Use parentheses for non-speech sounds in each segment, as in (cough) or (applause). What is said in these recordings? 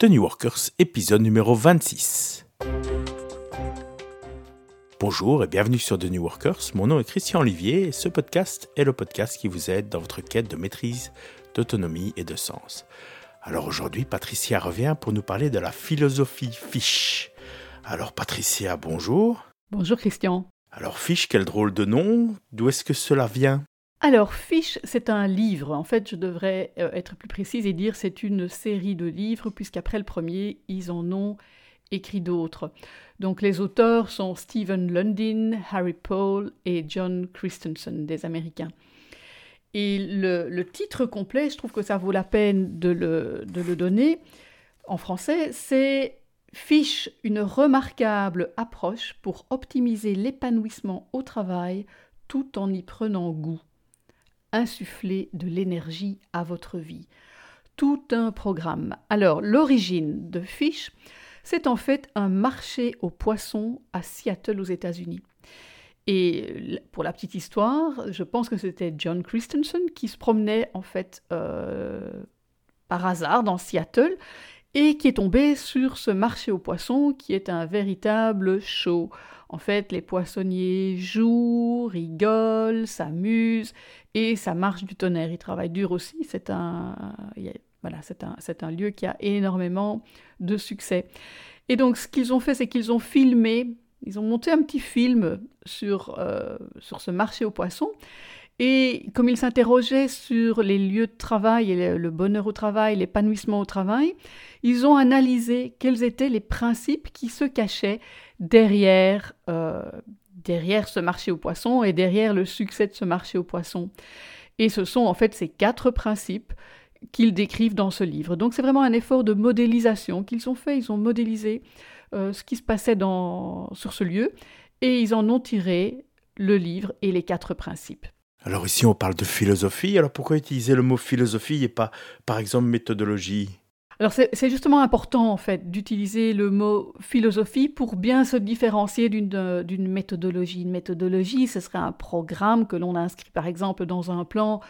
The New Workers, épisode numéro 26. Bonjour et bienvenue sur The New Workers. Mon nom est Christian Olivier et ce podcast est le podcast qui vous aide dans votre quête de maîtrise, d'autonomie et de sens. Alors aujourd'hui, Patricia revient pour nous parler de la philosophie Fish. Alors Patricia, bonjour. Bonjour Christian. Alors Fish, quel drôle de nom. D'où est-ce que cela vient? Alors, Fiche, c'est un livre. En fait, je devrais euh, être plus précise et dire c'est une série de livres, puisqu'après le premier, ils en ont écrit d'autres. Donc, les auteurs sont Stephen Lundin, Harry Paul et John Christensen, des Américains. Et le, titre complet, je trouve que ça vaut la peine de le, de le donner en français, c'est Fiche, une remarquable approche pour optimiser l'épanouissement au travail tout en y prenant goût insuffler de l'énergie à votre vie. Tout un programme. Alors, l'origine de Fish, c'est en fait un marché aux poissons à Seattle aux États-Unis. Et pour la petite histoire, je pense que c'était John Christensen qui se promenait en fait euh, par hasard dans Seattle et qui est tombé sur ce marché aux poissons qui est un véritable show. En fait, les poissonniers jouent, rigolent, s'amusent et ça marche du tonnerre. Ils travaillent dur aussi. C'est un, voilà, un, un lieu qui a énormément de succès. Et donc, ce qu'ils ont fait, c'est qu'ils ont filmé, ils ont monté un petit film sur, euh, sur ce marché aux poissons. Et comme ils s'interrogeaient sur les lieux de travail et le bonheur au travail, l'épanouissement au travail, ils ont analysé quels étaient les principes qui se cachaient derrière, euh, ce marché aux poissons et derrière le succès de ce marché aux poissons. Et ce sont en fait ces quatre principes qu'ils décrivent dans ce livre. Donc c'est vraiment un effort de modélisation qu'ils ont fait. Ils ont modélisé euh, ce qui se passait sur ce lieu et ils en ont tiré le livre et les quatre principes. Alors ici on parle de philosophie, alors pourquoi utiliser le mot philosophie et pas par exemple méthodologie? Alors c'est justement important en fait d'utiliser le mot philosophie pour bien se différencier d'une méthodologie. Une méthodologie, ce serait un programme que l'on inscrit par exemple dans un plan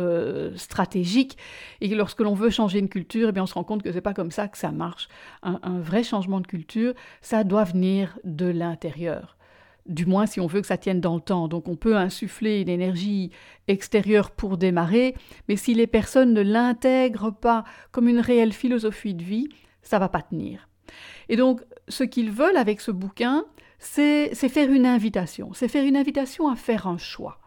euh, stratégique et lorsque l'on veut changer une culture, eh bien on se rend compte que c'est pas comme ça que ça marche. un vrai changement de culture, ça doit venir de l'intérieur du moins si on veut que ça tienne dans le temps. Donc on peut insuffler une énergie extérieure pour démarrer, mais si les personnes ne l'intègrent pas comme une réelle philosophie de vie, ça va pas tenir. Et donc ce qu'ils veulent avec ce bouquin, c'est faire une invitation, c'est faire une invitation à faire un choix.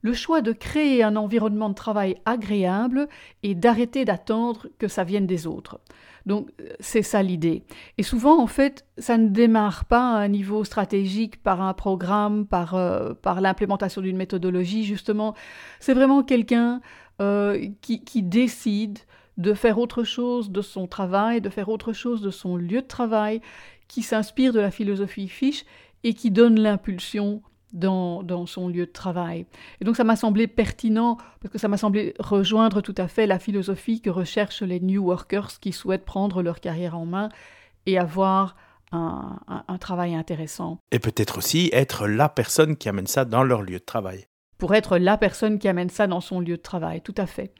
Le choix de créer un environnement de travail agréable et d'arrêter d'attendre que ça vienne des autres. Donc c'est ça l'idée. Et souvent, en fait, ça ne démarre pas à un niveau stratégique par un programme, par, euh, par l'implémentation d'une méthodologie, justement. C'est vraiment quelqu'un euh, qui, qui décide de faire autre chose de son travail, de faire autre chose de son lieu de travail, qui s'inspire de la philosophie Fish et qui donne l'impulsion dans, dans, son lieu de travail. Et donc ça m'a semblé pertinent, parce que ça m'a semblé rejoindre tout à fait la philosophie que recherchent les New Workers qui souhaitent prendre leur carrière en main et avoir un, un, travail intéressant. Et peut-être aussi être la personne qui amène ça dans leur lieu de travail. Pour être la personne qui amène ça dans son lieu de travail, tout à fait.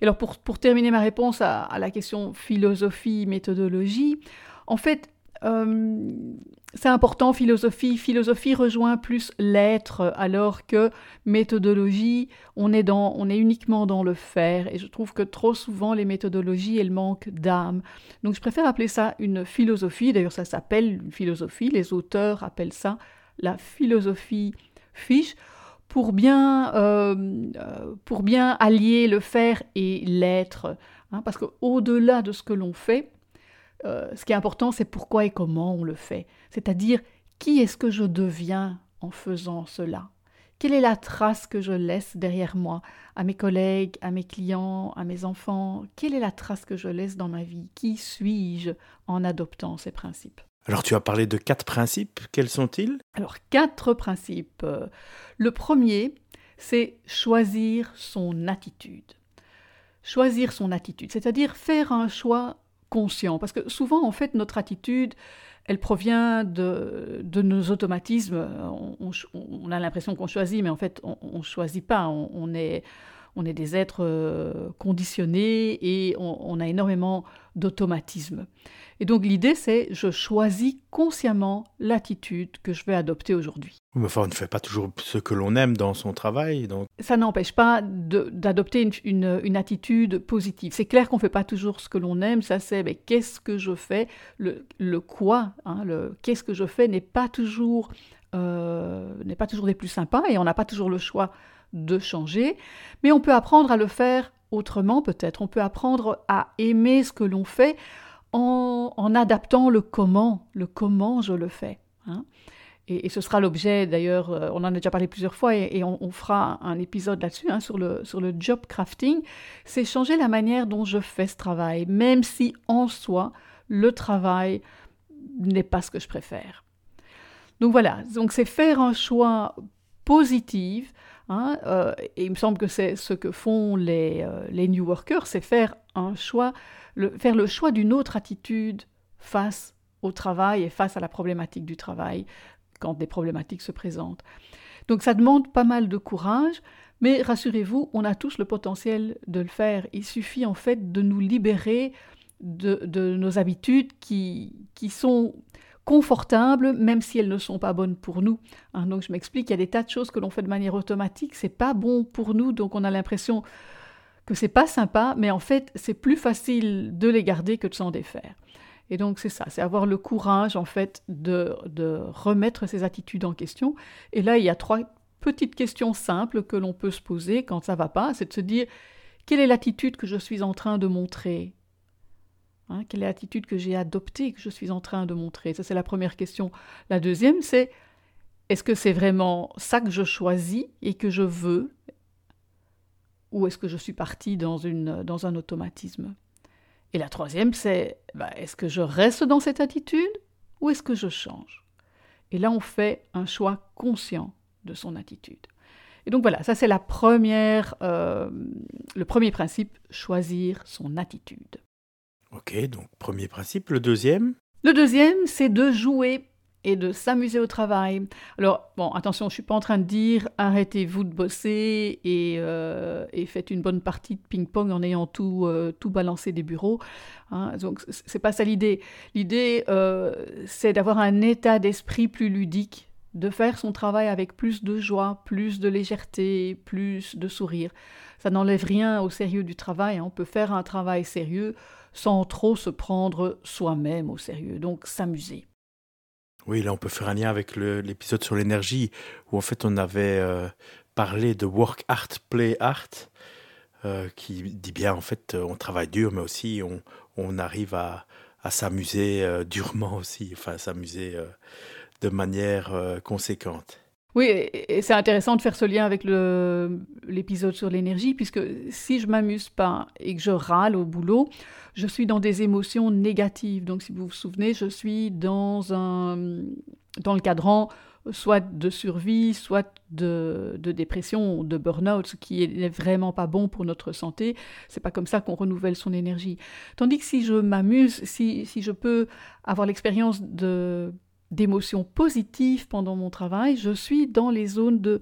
Et alors pour, pour terminer ma réponse à, à la question philosophie, méthodologie, en fait, euh, c'est important, philosophie. Philosophie rejoint plus l'être, alors que méthodologie, on est, dans, on est uniquement dans le faire. Et je trouve que trop souvent, les méthodologies, elles manquent d'âme. Donc je préfère appeler ça une philosophie. D'ailleurs, ça s'appelle une philosophie. Les auteurs appellent ça la philosophie fiche pour bien, euh, euh, pour bien allier le faire et l'être. Hein, parce qu'au-delà de ce que l'on fait, euh, ce qui est important, c'est pourquoi et comment on le fait. C'est-à-dire, qui est-ce que je deviens en faisant cela? Quelle est la trace que je laisse derrière moi? À mes collègues, à mes clients, à mes enfants? Quelle est la trace que je laisse dans ma vie? Qui suis-je en adoptant ces principes? Alors tu as parlé de quatre principes, quels sont-ils? Alors quatre principes. Le premier, c'est choisir son attitude. Choisir son attitude, c'est-à-dire faire un choix conscient. Parce que souvent, en fait, notre attitude, elle provient de, de nos automatismes. On, a l'impression qu'on choisit, mais en fait, on ne choisit pas. On, est, on est des êtres euh, conditionnés et on, a énormément d'automatisme. Et donc l'idée, c'est je choisis consciemment l'attitude que je vais adopter aujourd'hui. On ne fait pas toujours ce que l'on aime dans son travail. Donc... Ça n'empêche pas d'adopter une, attitude positive. C'est clair qu'on ne fait pas toujours ce que l'on aime, ça c'est mais qu'est-ce que je fais, le, quoi, hein, le qu'est-ce que je fais n'est pas toujours euh, n'est pas toujours des plus sympas et on n'a pas toujours le choix de changer, mais on peut apprendre à le faire autrement peut-être. On peut apprendre à aimer ce que l'on fait en, adaptant le comment, le comment je le fais. Hein. Et, ce sera l'objet, d'ailleurs, euh, on en a déjà parlé plusieurs fois et, on, fera un épisode là-dessus, hein, sur, le, sur le job crafting. C'est changer la manière dont je fais ce travail, même si en soi, le travail n'est pas ce que je préfère. Donc voilà, donc c'est faire un choix positif. Hein, euh, et il me semble que c'est ce que font les, euh, les New Workers, c'est faire un choix, faire le choix d'une autre attitude face au travail et face à la problématique du travail quand des problématiques se présentent. Donc ça demande pas mal de courage, mais rassurez-vous, on a tous le potentiel de le faire. Il suffit en fait de nous libérer de, nos habitudes qui, qui sont confortables, même si elles ne sont pas bonnes pour nous. Hein, donc je m'explique, il y a des tas de choses que l'on fait de manière automatique, c'est pas bon pour nous, donc on a l'impression que c'est pas sympa, mais en fait c'est plus facile de les garder que de s'en défaire. Et donc c'est ça, c'est avoir le courage en fait de, remettre ses attitudes en question. Et là il y a trois petites questions simples que l'on peut se poser quand ça va pas, c'est de se dire quelle est l'attitude que je suis en train de montrer? Hein, quelle est l'attitude que j'ai adoptée, que je suis en train de montrer? Ça, c'est la première question. La deuxième, c'est est-ce que c'est vraiment ça que je choisis et que je veux? Ou est-ce que je suis partie dans un automatisme? Et la troisième, c'est bah, est-ce que je reste dans cette attitude ou est-ce que je change? Et là, on fait un choix conscient de son attitude. Et donc voilà, ça c'est la première, euh, le premier principe, choisir son attitude. Ok, donc premier principe. Le deuxième? Le deuxième, c'est de jouer et de s'amuser au travail. Alors, bon, attention, je ne suis pas en train de dire arrêtez-vous de bosser et, euh, faites une bonne partie de ping-pong en ayant tout, euh, tout balancé des bureaux. Hein. Donc, c'est pas ça l'idée. L'idée, euh, c'est d'avoir un état d'esprit plus ludique, de faire son travail avec plus de joie, plus de légèreté, plus de sourire. Ça n'enlève rien au sérieux du travail. Hein. On peut faire un travail sérieux sans trop se prendre soi-même au sérieux, donc s'amuser. Oui, là on peut faire un lien avec l'épisode sur l'énergie, où en fait on avait euh, parlé de work art, play art, euh, qui dit bien en fait on travaille dur, mais aussi on, on arrive à, à s'amuser euh, durement aussi, enfin s'amuser de manière conséquente. Oui, et c'est intéressant de faire ce lien avec l'épisode sur l'énergie, puisque si je m'amuse pas et que je râle au boulot, je suis dans des émotions négatives. Donc, si vous vous souvenez, je suis dans, un, dans le cadran soit de survie, soit de, de dépression, de burn-out, ce qui n'est vraiment pas bon pour notre santé. C'est pas comme ça qu'on renouvelle son énergie. Tandis que si je m'amuse, si, si je peux avoir l'expérience de d'émotions positives pendant mon travail, je suis dans les zones de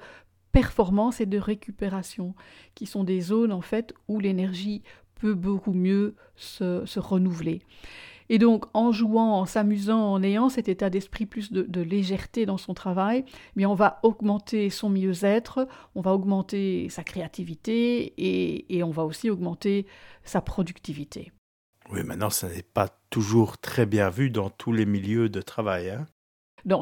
performance et de récupération, qui sont des zones en fait où l'énergie peut beaucoup mieux se, renouveler. Et donc, en jouant, en s'amusant, en ayant cet état d'esprit plus de, légèreté dans son travail, on va augmenter son mieux-être, on va augmenter sa créativité et, et, on va aussi augmenter sa productivité. Oui, maintenant, ça n'est pas toujours très bien vu dans tous les milieux de travail. Hein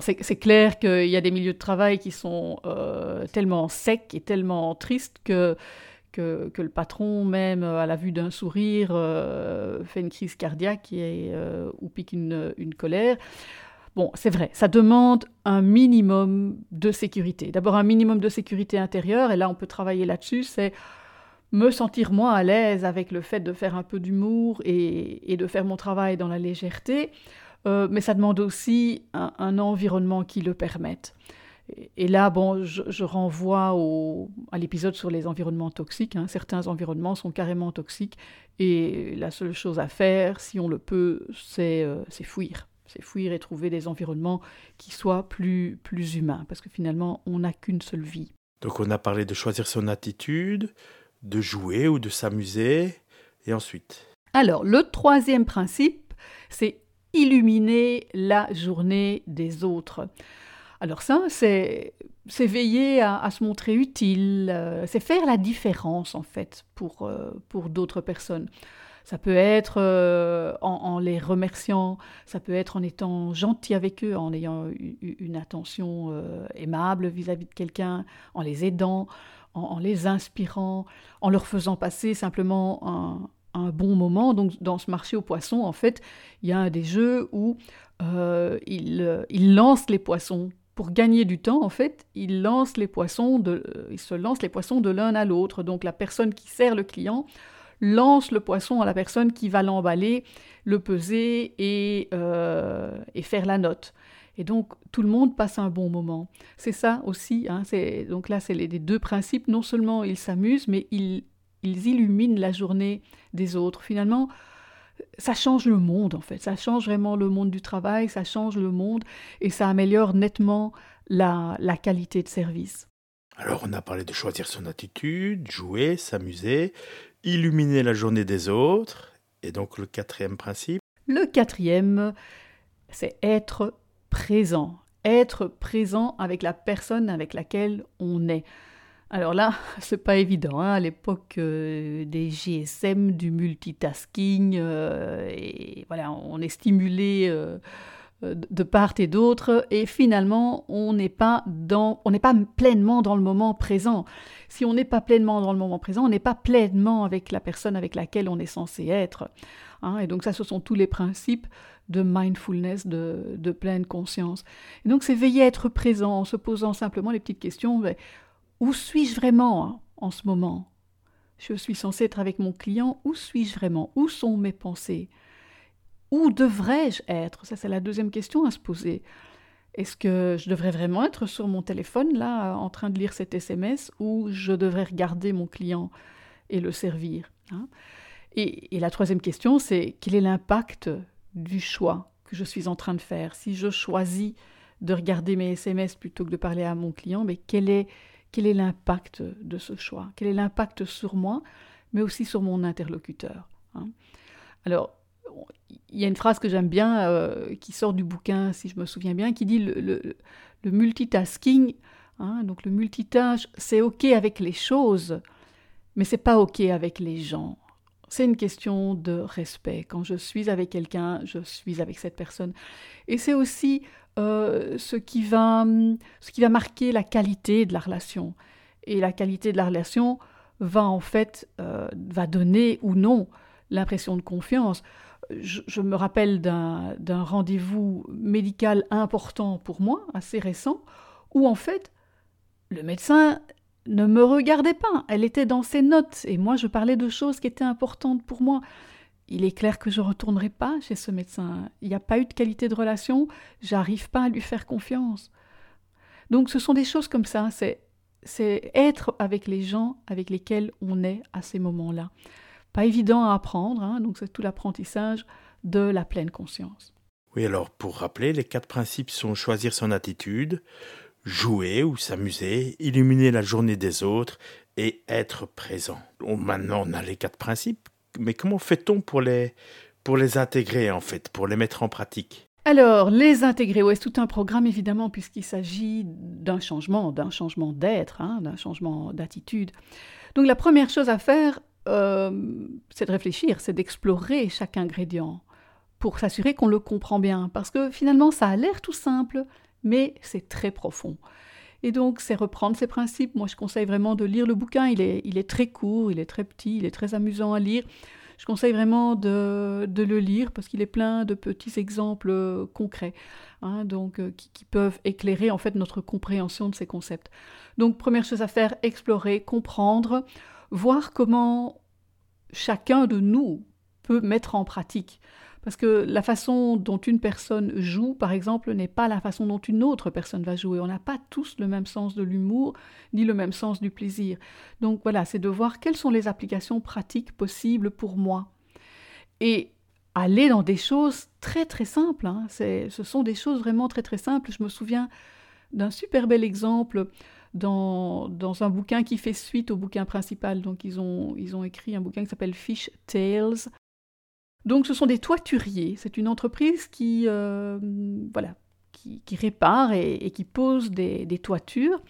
c'est clair qu'il y a des milieux de travail qui sont euh, tellement secs et tellement tristes que, que, le patron, même euh, à la vue d'un sourire, euh, fait une crise cardiaque et, ou pique une, une colère. Bon, c'est vrai, ça demande un minimum de sécurité. D'abord un minimum de sécurité intérieure, et là on peut travailler là-dessus, c'est me sentir moins à l'aise avec le fait de faire un peu d'humour et, et, de faire mon travail dans la légèreté. Euh, mais ça demande aussi un, environnement qui le permette. Et, là, bon, je, renvoie à l'épisode sur les environnements toxiques. Hein. Certains environnements sont carrément toxiques et la seule chose à faire, si on le peut, c'est euh, fuir. C'est fuir et trouver des environnements qui soient plus, plus humains, parce que finalement, on n'a qu'une seule vie. Donc on a parlé de choisir son attitude, de jouer ou de s'amuser. Et ensuite? Alors, le troisième principe, c'est illuminer la journée des autres. Alors ça, c'est veiller à, se montrer utile, euh, c'est faire la différence en fait pour, euh, pour d'autres personnes. Ça peut être euh, en, les remerciant, ça peut être en étant gentil avec eux, en ayant une attention aimable vis-à-vis de quelqu'un, en les aidant, en, les inspirant, en leur faisant passer simplement un, un, bon moment. Donc dans ce marché aux poissons, en fait, il y a des jeux où ils il lancent les poissons pour gagner du temps, en fait, il lance les poissons de, il se lance les poissons de l'un à l'autre. Donc la personne qui sert le client lance le poisson à la personne qui va l'emballer, le peser et, euh, et, faire la note. Et donc tout le monde passe un bon moment. C'est ça aussi. Hein, donc là, c'est les, les, deux principes. Non seulement ils s'amusent, mais ils, ils illuminent la journée des autres. Finalement, ça change le monde en fait, ça change vraiment le monde du travail, ça change le monde et ça améliore nettement la, la qualité de service. Alors on a parlé de choisir son attitude, jouer, s'amuser, illuminer la journée des autres, et donc le quatrième principe? Le quatrième, c'est être présent, être présent avec la personne avec laquelle on est. Alors là, (laughs) c'est pas évident. Hein, à l'époque euh, des GSM, du multitasking, euh, voilà, on est stimulé euh, de part et d'autre, et finalement, on n'est pas dans, on n'est pas pleinement dans le moment présent. Si on n'est pas pleinement dans le moment présent, on n'est pas pleinement avec la personne avec laquelle on est censé être. Hein, et donc ça, ce sont tous les principes de mindfulness, de, de pleine conscience. Et donc c'est veiller à être présent en se posant simplement les petites questions. Ben, où suis-je vraiment hein, en ce moment? Je suis censé être avec mon client. Où suis-je vraiment? Où sont mes pensées? Où devrais-je être? Ça, c'est la deuxième question à se poser. Est-ce que je devrais vraiment être sur mon téléphone, là, en train de lire cet SMS, ou je devrais regarder mon client et le servir hein? Et, et la troisième question, c'est quel est l'impact du choix que je suis en train de faire? Si je choisis de regarder mes SMS plutôt que de parler à mon client, mais quel est quel est l'impact de ce choix? Quel est l'impact sur moi, mais aussi sur mon interlocuteur hein? Alors, il y a une phrase que j'aime bien, euh, qui sort du bouquin, si je me souviens bien, qui dit le, multitasking, hein, donc le multitâche, c'est OK avec les choses, mais c'est pas OK avec les gens. C'est une question de respect. Quand je suis avec quelqu'un, je suis avec cette personne. Et c'est aussi euh, ce, qui va, ce qui va marquer la qualité de la relation. Et la qualité de la relation va en fait euh, va donner ou non l'impression de confiance. Je, me rappelle d'un rendez-vous médical important pour moi, assez récent, où en fait le médecin ne me regardait pas, elle était dans ses notes, et moi je parlais de choses qui étaient importantes pour moi il est clair que je ne retournerai pas chez ce médecin. Il n'y a pas eu de qualité de relation, j'arrive pas à lui faire confiance. Donc ce sont des choses comme ça, c'est, c'est être avec les gens avec lesquels on est à ces moments-là. Pas évident à apprendre, hein, donc c'est tout l'apprentissage de la pleine conscience. Oui, alors pour rappeler, les quatre principes sont choisir son attitude, jouer ou s'amuser, illuminer la journée des autres et être présent. maintenant, on a les quatre principes mais comment fait-on pour les, pour les intégrer, en fait, pour les mettre en pratique? Alors, les intégrer, ouais, c'est tout un programme évidemment, puisqu'il s'agit d'un changement, d'un changement d'être, hein, d'un changement d'attitude. Donc, la première chose à faire, euh, c'est de réfléchir, c'est d'explorer chaque ingrédient pour s'assurer qu'on le comprend bien. Parce que finalement, ça a l'air tout simple, mais c'est très profond. Et donc, c'est reprendre ces principes. Moi, je conseille vraiment de lire le bouquin. Il est, très court, il est très petit, il est très amusant à lire. Je conseille vraiment de, de le lire parce qu'il est plein de petits exemples euh, concrets, hein, donc euh, qui, qui, peuvent éclairer en fait notre compréhension de ces concepts. Donc, première chose à faire, explorer, comprendre, voir comment chacun de nous peut mettre en pratique parce que la façon dont une personne joue, par exemple, n'est pas la façon dont une autre personne va jouer. On n'a pas tous le même sens de l'humour, ni le même sens du plaisir. Donc voilà, c'est de voir quelles sont les applications pratiques possibles pour moi. Et aller dans des choses très très simples. Hein. Ce sont des choses vraiment très très simples. Je me souviens d'un super bel exemple dans, dans, un bouquin qui fait suite au bouquin principal. Donc ils ont, ils ont écrit un bouquin qui s'appelle Fish Tales. Donc ce sont des toituriers. C'est une entreprise qui, euh, voilà, qui, répare et, qui pose des, toitures.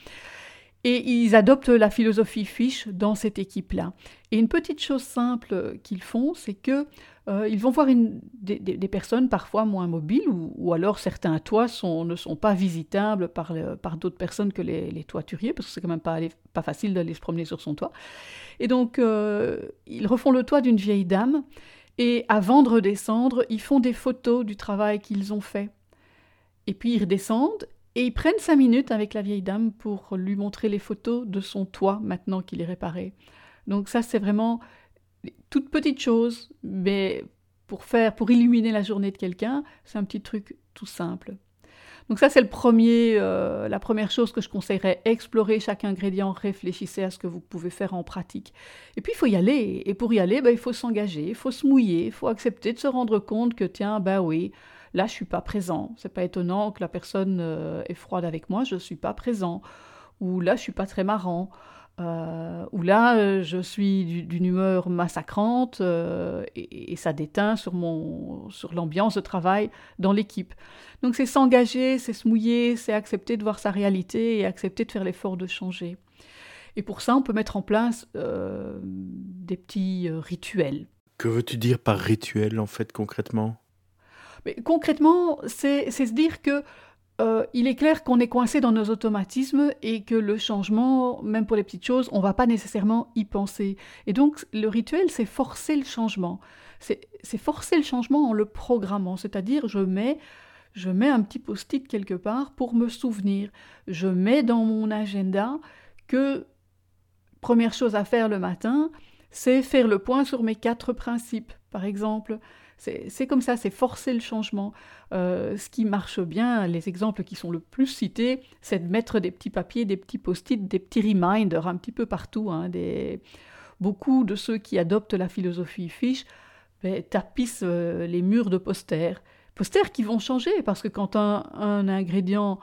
Et ils adoptent la philosophie Fish dans cette équipe-là. Et une petite chose simple qu'ils font, c'est que euh, ils vont voir des, personnes parfois moins mobiles, ou, alors certains toits ne sont pas visitables par, d'autres personnes que les, toituriers, parce que c'est quand même pas, pas facile d'aller se promener sur son toit. Et donc, euh, ils refont le toit d'une vieille dame, et avant de redescendre, ils font des photos du travail qu'ils ont fait. Et puis ils redescendent, et ils prennent cinq minutes avec la vieille dame pour lui montrer les photos de son toit maintenant qu'il est réparé. Donc ça, c'est vraiment toute petite chose, mais pour faire, pour illuminer la journée de quelqu'un, c'est un petit truc tout simple. Donc ça, c'est le premier, euh, la première chose que je conseillerais. Explorer chaque ingrédient, réfléchissez à ce que vous pouvez faire en pratique. Et puis, il faut y aller. Et pour y aller, ben, il faut s'engager, il faut se mouiller, il faut accepter de se rendre compte que, tiens, ben oui, Là, je suis pas présent. C'est pas étonnant que la personne euh, est froide avec moi, je suis pas présent. Ou là, je suis pas très marrant. Euh, ou là, euh, je suis d'une humeur massacrante et, ça déteint sur, mon, sur l'ambiance de travail dans l'équipe. Donc c'est s'engager, c'est se mouiller, c'est accepter de voir sa réalité et accepter de faire l'effort de changer. Et pour ça, on peut mettre en place des petits rituels. Que veux-tu dire par rituel, en fait, concrètement? Mais concrètement, c'est se dire que euh, il est clair qu'on est coincé dans nos automatismes et que le changement, même pour les petites choses, on ne va pas nécessairement y penser. Et donc, le rituel, c'est forcer le changement. C'est forcer le changement en le programmant, c'est-à-dire je mets, je mets un petit post-it quelque part pour me souvenir. Je mets dans mon agenda que première chose à faire le matin, c'est faire le point sur mes quatre principes, par exemple. C'est comme ça, c'est forcer le changement. Euh, ce qui marche bien, les exemples qui sont le plus cités, c'est de mettre des petits papiers, des petits post-it, des petits reminders un petit peu partout. Hein, beaucoup de ceux qui adoptent la philosophie Fish ben, tapissent euh, les murs de posters. Posters qui vont changer parce que quand un, ingrédient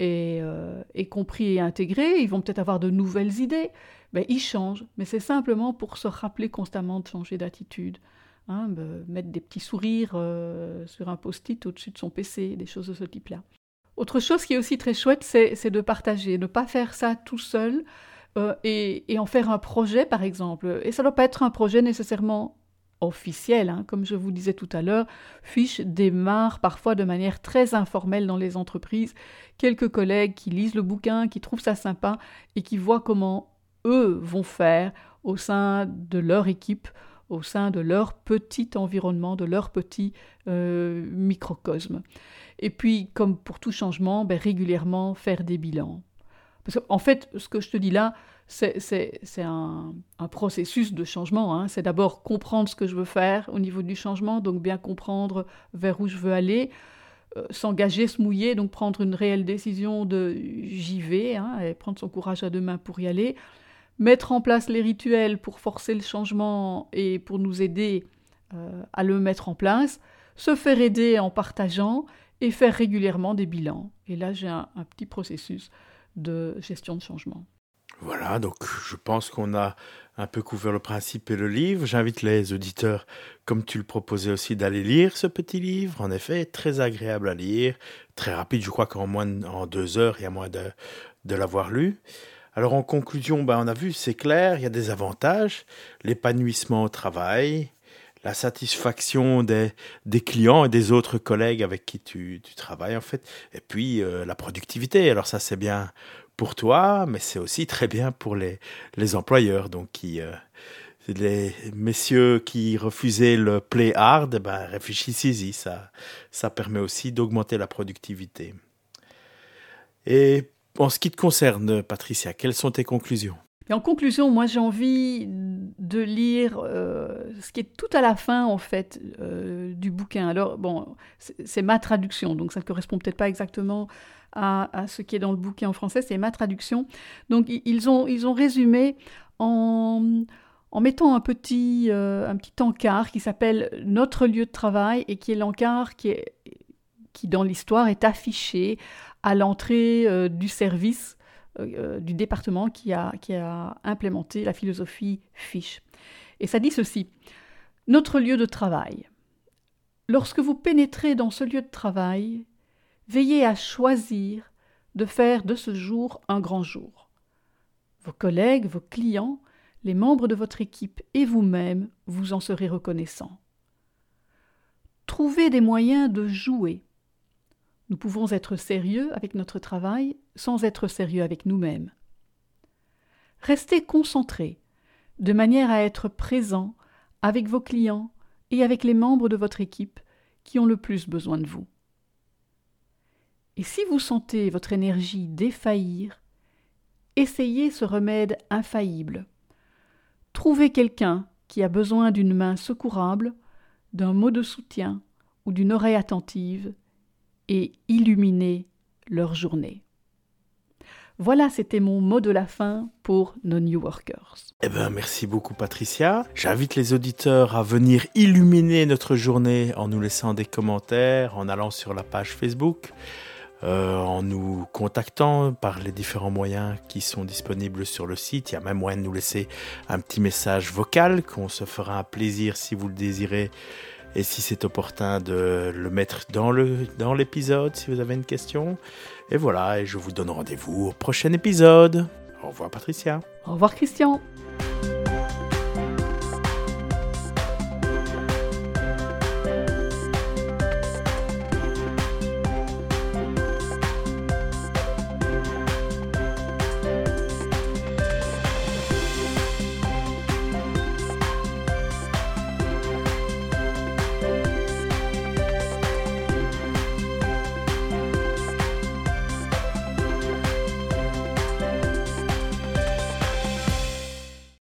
euh, est, compris et intégré, ils vont peut-être avoir de nouvelles idées. Ben, ils changent, mais c'est simplement pour se rappeler constamment de changer d'attitude. Hein, mettre des petits sourires euh, sur un post-it au-dessus de son PC, des choses de ce type-là. Autre chose qui est aussi très chouette, c'est de partager, ne pas faire ça tout seul euh, et, en faire un projet, par exemple. Et ça ne doit pas être un projet nécessairement officiel, hein. comme je vous disais tout à l'heure. Fiche démarre parfois de manière très informelle dans les entreprises. Quelques collègues qui lisent le bouquin, qui trouvent ça sympa et qui voient comment eux vont faire au sein de leur équipe au sein de leur petit environnement, de leur petit euh, microcosme. Et puis, comme pour tout changement, ben, régulièrement faire des bilans. Parce qu'en fait, ce que je te dis là, c'est un, un, processus de changement. Hein. C'est d'abord comprendre ce que je veux faire au niveau du changement, donc bien comprendre vers où je veux aller, euh, s'engager, se mouiller, donc prendre une réelle décision de j'y vais, hein, et prendre son courage à deux mains pour y aller mettre en place les rituels pour forcer le changement et pour nous aider euh, à le mettre en place, se faire aider en partageant et faire régulièrement des bilans. Et là, j'ai un, petit processus de gestion de changement. Voilà, donc je pense qu'on a un peu couvert le principe et le livre. J'invite les auditeurs, comme tu le proposais aussi, d'aller lire ce petit livre. En effet, très agréable à lire, très rapide. Je crois qu'en moins en deux heures, il y a moins de, de l'avoir lu. Alors en conclusion, ben, on a vu, c'est clair, il y a des avantages, l'épanouissement au travail, la satisfaction des, des, clients et des autres collègues avec qui tu, tu travailles en fait, et puis euh, la productivité. Alors ça c'est bien pour toi, mais c'est aussi très bien pour les, les employeurs, donc qui... Euh, les messieurs qui refusaient le play hard, ben, réfléchissez-y, ça, ça permet aussi d'augmenter la productivité. Et en ce qui te concerne, Patricia, quelles sont tes conclusions? En conclusion, moi j'ai envie de lire euh, ce qui est tout à la fin en fait euh, du bouquin. Alors bon, c'est ma traduction, donc ça ne correspond peut-être pas exactement à, ce qui est dans le bouquin en français, c'est ma traduction. Donc ils ont, ils ont résumé en, en mettant un petit, euh, un petit encart qui s'appelle Notre lieu de travail et qui est l'encart qui, qui dans l'histoire est affiché à l'entrée euh, du service du département qui a, qui a implémenté la philosophie Fish. Et ça dit ceci. Notre lieu de travail. Lorsque vous pénétrez dans ce lieu de travail, veillez à choisir de faire de ce jour un grand jour. Vos collègues, vos clients, les membres de votre équipe et vous-même vous en serez reconnaissants. Trouvez des moyens de jouer. Nous pouvons être sérieux avec notre travail sans être sérieux avec nous-mêmes. Restez concentrés, de manière à être présent avec vos clients et avec les membres de votre équipe qui ont le plus besoin de vous. Et si vous sentez votre énergie défaillir, essayez ce remède infaillible. Trouvez quelqu'un qui a besoin d'une main secourable, d'un mot de soutien ou d'une oreille attentive et illuminez leur journée. Voilà, c'était mon mot de la fin pour nos New Workers. Eh bien, merci beaucoup Patricia. J'invite les auditeurs à venir illuminer notre journée en nous laissant des commentaires, en allant sur la page Facebook, euh, en nous contactant par les différents moyens qui sont disponibles sur le site. Il y a même moyen de nous laisser un petit message vocal qu'on se fera un plaisir si vous le désirez et si c'est opportun de le mettre dans l'épisode dans si vous avez une question. Et voilà, et je vous donne rendez-vous au prochain épisode. Au revoir Patricia. Au revoir Christian.